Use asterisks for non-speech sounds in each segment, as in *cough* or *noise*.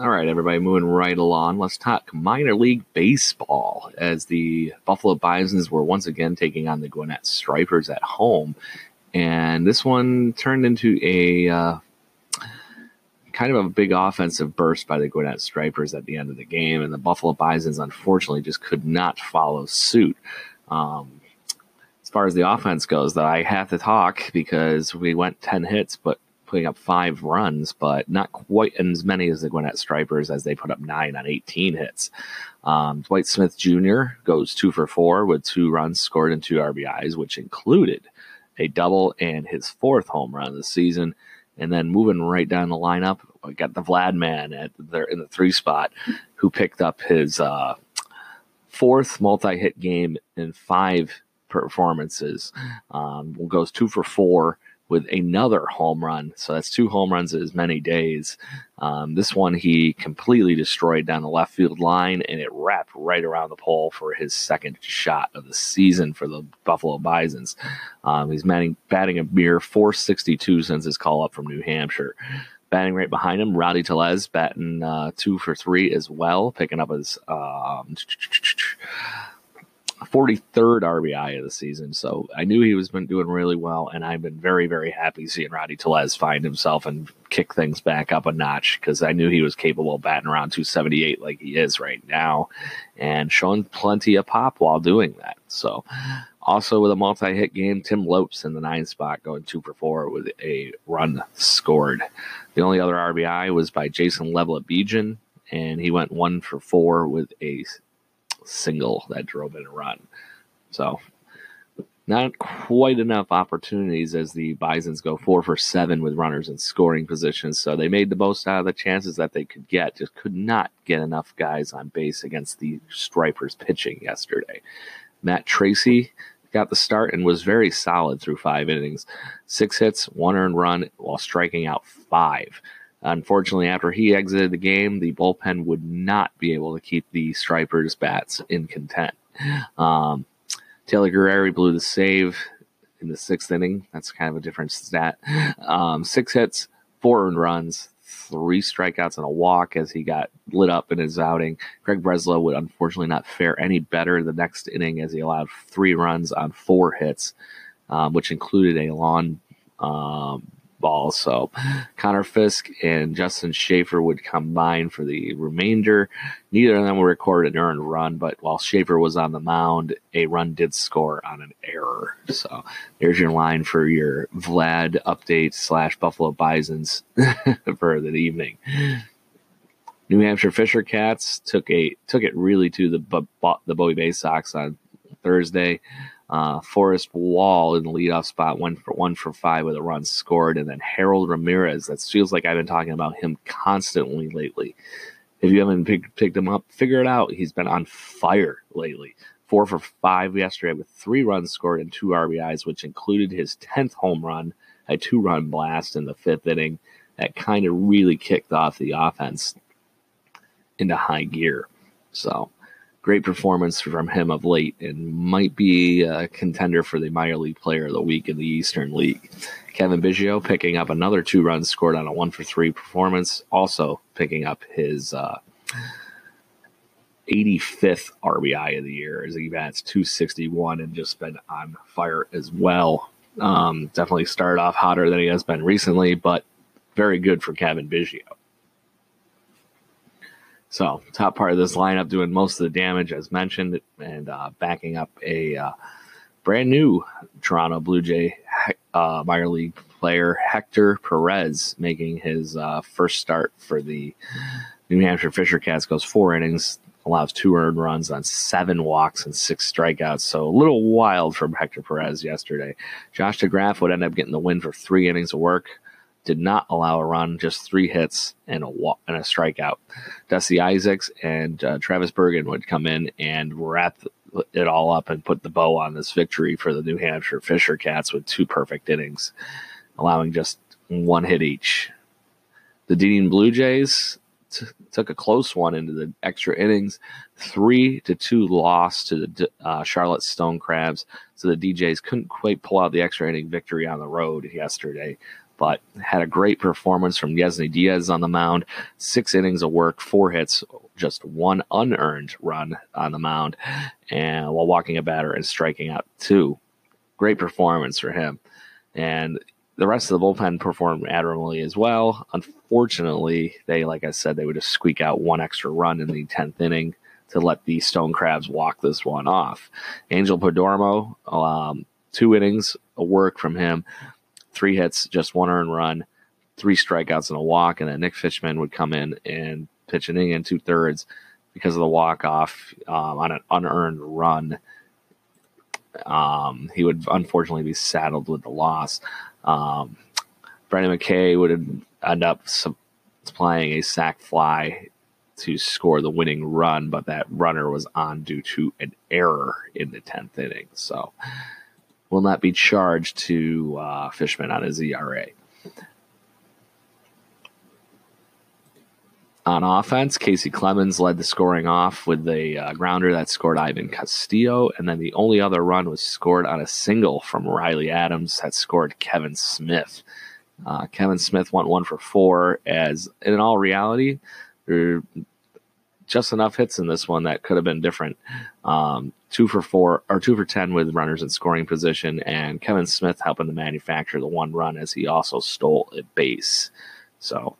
All right, everybody, moving right along. Let's talk minor league baseball as the Buffalo Bisons were once again taking on the Gwinnett Stripers at home. And this one turned into a uh, kind of a big offensive burst by the Gwinnett Stripers at the end of the game. And the Buffalo Bisons, unfortunately, just could not follow suit. Um, as far as the offense goes, though, I have to talk because we went 10 hits, but putting up five runs, but not quite as many as the Gwinnett Stripers as they put up nine on 18 hits. Um, Dwight Smith Jr. goes two for four with two runs scored and two RBIs, which included a double and his fourth home run of the season. And then moving right down the lineup, we got the Vlad man at there in the three spot, who picked up his uh, fourth multi-hit game in five performances. Um, goes two for four with another home run. So that's two home runs in as many days. Um, this one he completely destroyed down the left field line, and it wrapped right around the pole for his second shot of the season for the Buffalo Bisons. Um, he's batting, batting a mere 462 since his call up from New Hampshire. Batting right behind him, Rowdy Tellez batting uh, two for three as well, picking up his um, 43rd RBI of the season. So I knew he was been doing really well, and I've been very, very happy seeing Rowdy Tellez find himself and kick things back up a notch because I knew he was capable of batting around 278 like he is right now, and showing plenty of pop while doing that. So. Also, with a multi hit game, Tim Lopes in the nine spot going two for four with a run scored. The only other RBI was by Jason Leblebijian, and he went one for four with a single that drove in a run. So not quite enough opportunities as the Bisons go four for seven with runners in scoring positions. So they made the most out of the chances that they could get. Just could not get enough guys on base against the Stripers pitching yesterday. Matt Tracy got the start and was very solid through five innings. Six hits, one earned run while striking out five. Unfortunately, after he exited the game, the bullpen would not be able to keep the Stripers bats in content. Um, Taylor Guerrero blew the save in the sixth inning. That's kind of a different stat. Um, six hits, four earned runs, three strikeouts and a walk as he got lit up in his outing. Craig Breslow would unfortunately not fare any better the next inning as he allowed three runs on four hits, um, which included a lawn um, ball. So Conor Fisk and Justin Shafer would combine for the remainder. Neither of them would record an earned run, but while Shafer was on the mound, a run did score on an error. So there's your line for your Vlad update slash Buffalo Bisons *laughs* for the evening. New Hampshire Fisher Cats took a took it really to the the Bowie Baysox on Thursday. Uh, Forrest Wall in the leadoff spot, one for one for five with a run scored, and then Harold Ramirez. That feels like I've been talking about him constantly lately. If you haven't pick, picked him up, figure it out. He's been on fire lately. Four for five yesterday with three runs scored and two RBIs, which included his tenth home run, a two-run blast in the fifth inning. That kind of really kicked off the offense into high gear. So great performance from him of late and might be a contender for the minor league player of the week in the Eastern League. Cavan Biggio picking up another two runs scored on a one for three performance, also picking up his uh, 85th RBI of the year as he bats 261 and just been on fire as well. Um, definitely started off hotter than he has been recently, but very good for Cavan Biggio. So, top part of this lineup doing most of the damage as mentioned and uh, backing up a uh, brand new Toronto Blue Jay uh, minor league player, Hector Perez, making his uh, first start for the New Hampshire Fisher Cats. Goes four innings, allows two earned runs on seven walks and six strikeouts. So a little wild from Hector Perez yesterday. Josh DeGraaf would end up getting the win for three innings of work. Did not allow a run, just three hits and a walk, and a strikeout. Dusty Isaacs and uh, Travis Bergen would come in and wrap it all up and put the bow on this victory for the New Hampshire Fisher Cats with two perfect innings, allowing just one hit each. The Dunedin Blue Jays t- took a close one into the extra innings, three to two loss to the uh, Charlotte Stone Crabs. So the DJs couldn't quite pull out the extra inning victory on the road yesterday, but had a great performance from Yennsy Diaz on the mound. Six innings of work, four hits, just one unearned run on the mound, and while walking a batter and striking out two. Great performance for him. And the rest of the bullpen performed admirably as well. Unfortunately, they, like I said, they would just squeak out one extra run in the 10th inning to let the Stone Crabs walk this one off. Angel Perdomo, um, two innings of work from him, three hits, just one earned run, three strikeouts and a walk, and then Nick Fishman would come in and pitch an inning and two thirds because of the walk off um, on an unearned run. Um, he would unfortunately be saddled with the loss. Um, Brendan McKay would end up supplying a sac fly to score the winning run, but that runner was on due to an error in the 10th inning. So will not be charged to uh, Fishman on his ERA. On offense, Kacy Clemens led the scoring off with a uh, grounder that scored Ivan Castillo, and then the only other run was scored on a single from Riley Adams that scored Kevin Smith. Uh, Kevin Smith went one for four, as in all reality, there just enough hits in this one that could have been different. Um, two for four or two for ten with runners in scoring position, and Kevin Smith helping to manufacture the one run as he also stole a base. So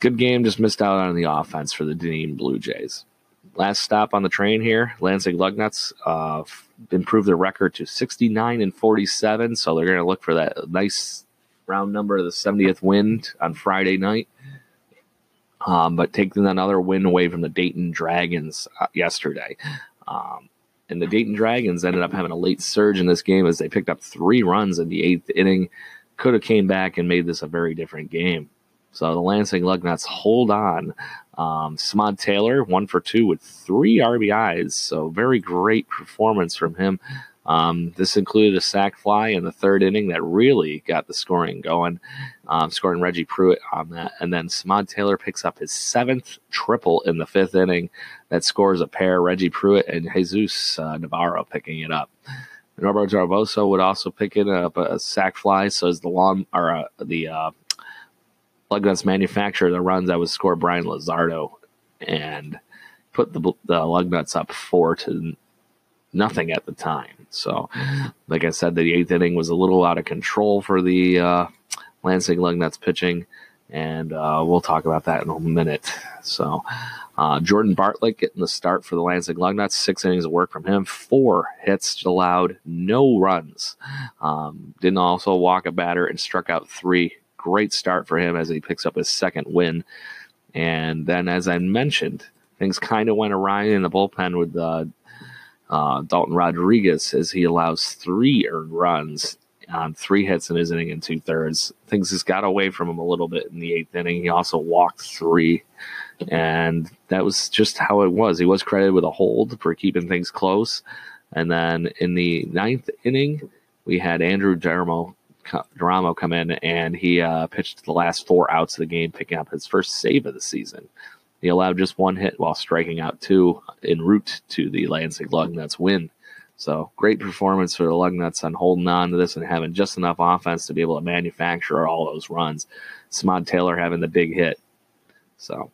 Good game, just missed out on the offense for the Dunedin Blue Jays. Last stop on the train here, Lansing Lugnuts uh, improved their record to 69 and 47, so they're going to look for that nice round number of the 70th win on Friday night. Um, but taking another win away from the Dayton Dragons uh, yesterday. Um, and the Dayton Dragons ended up having a late surge in this game as they picked up three runs in the eighth inning. Could have came back and made this a very different game. So the Lansing Lugnuts hold on. Um, Samad Taylor, one for two with three RBIs. So very great performance from him. Um, this included a sac fly in the third inning that really got the scoring going, um, scoring Reggie Pruitt on that. And then Samad Taylor picks up his seventh triple in the fifth inning that scores a pair, Reggie Pruitt and Jesus uh, Navarro picking it up. Norberto Darboso would also pick it up a sac fly, so as the or uh, the uh, Lugnuts manufacturer the runs that would score Brian Lazardo and put the, the Lugnuts up four to nothing at the time. So, like I said, the eighth inning was a little out of control for the uh, Lansing Lugnuts pitching, and uh, we'll talk about that in a minute. So, uh, Jordan Bartlett getting the start for the Lansing Lugnuts. Six innings of work from him, four hits allowed, no runs. Um, didn't also walk a batter and struck out three great start for him as he picks up his second win. And then, as I mentioned, things kind of went awry in the bullpen with uh, uh, Dalton Rodriguez as he allows three earned runs on three hits in his inning and two thirds. Things just got away from him a little bit in the eighth inning. He also walked three, and that was just how it was. He was credited with a hold for keeping things close. And then in the ninth inning, we had Andrew Dermo come in and he uh, pitched the last four outs of the game, picking up his first save of the season. He allowed just one hit while striking out two en route to the Lansing Lugnuts win. So great performance for the Lugnuts on holding on to this and having just enough offense to be able to manufacture all those runs. Samad Taylor having the big hit. So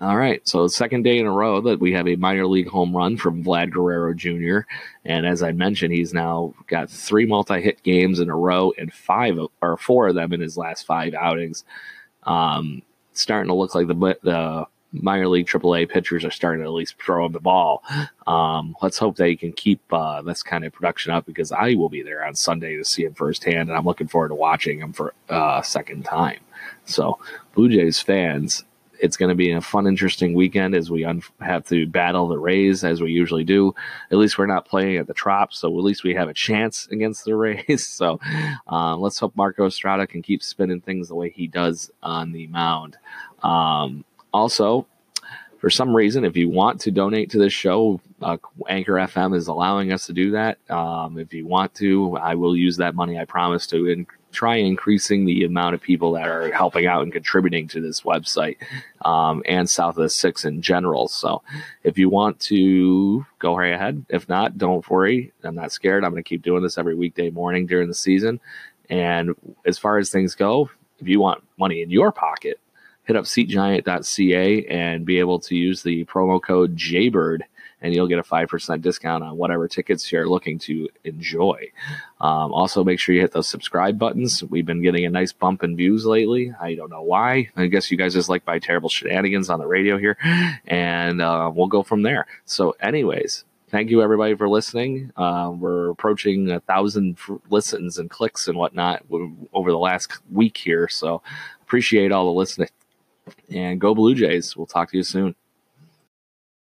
All right, so second day in a row that we have a minor league home run from Vlad Guerrero Jr. And as I mentioned, he's now got three multi-hit games in a row and five or four of them in his last five outings. Um, starting to look like the the minor league AAA pitchers are starting to at least throw him the ball. Um, let's hope that they can keep uh, this kind of production up because I will be there on Sunday to see him firsthand, and I'm looking forward to watching him for a uh, second time. So, Blue Jays fans, it's going to be a fun, interesting weekend as we un- have to battle the Rays as we usually do. At least we're not playing at the Trop, so at least we have a chance against the *laughs* Rays. So um, let's hope Marco Estrada can keep spinning things the way he does on the mound. Um, also, for some reason, if you want to donate to this show, uh, Anchor FM is allowing us to do that. Um, if you want to, I will use that money. I promise to try increasing the amount of people that are helping out and contributing to this website um, and South of the Six in general. So if you want to go right ahead, if not, don't worry. I'm not scared. I'm going to keep doing this every weekday morning during the season. And as far as things go, if you want money in your pocket, hit up seatgiant.ca and be able to use the promo code JBird and you'll get a 5% discount on whatever tickets you're looking to enjoy. Um, also, make sure you hit those subscribe buttons. We've been getting a nice bump in views lately. I don't know why. I guess you guys just like my terrible shenanigans on the radio here, and uh, we'll go from there. So, anyways, thank you everybody for listening. Uh, we're approaching a thousand listens and clicks and whatnot over the last week here. So appreciate all the listening. And go Blue Jays. We'll talk to you soon.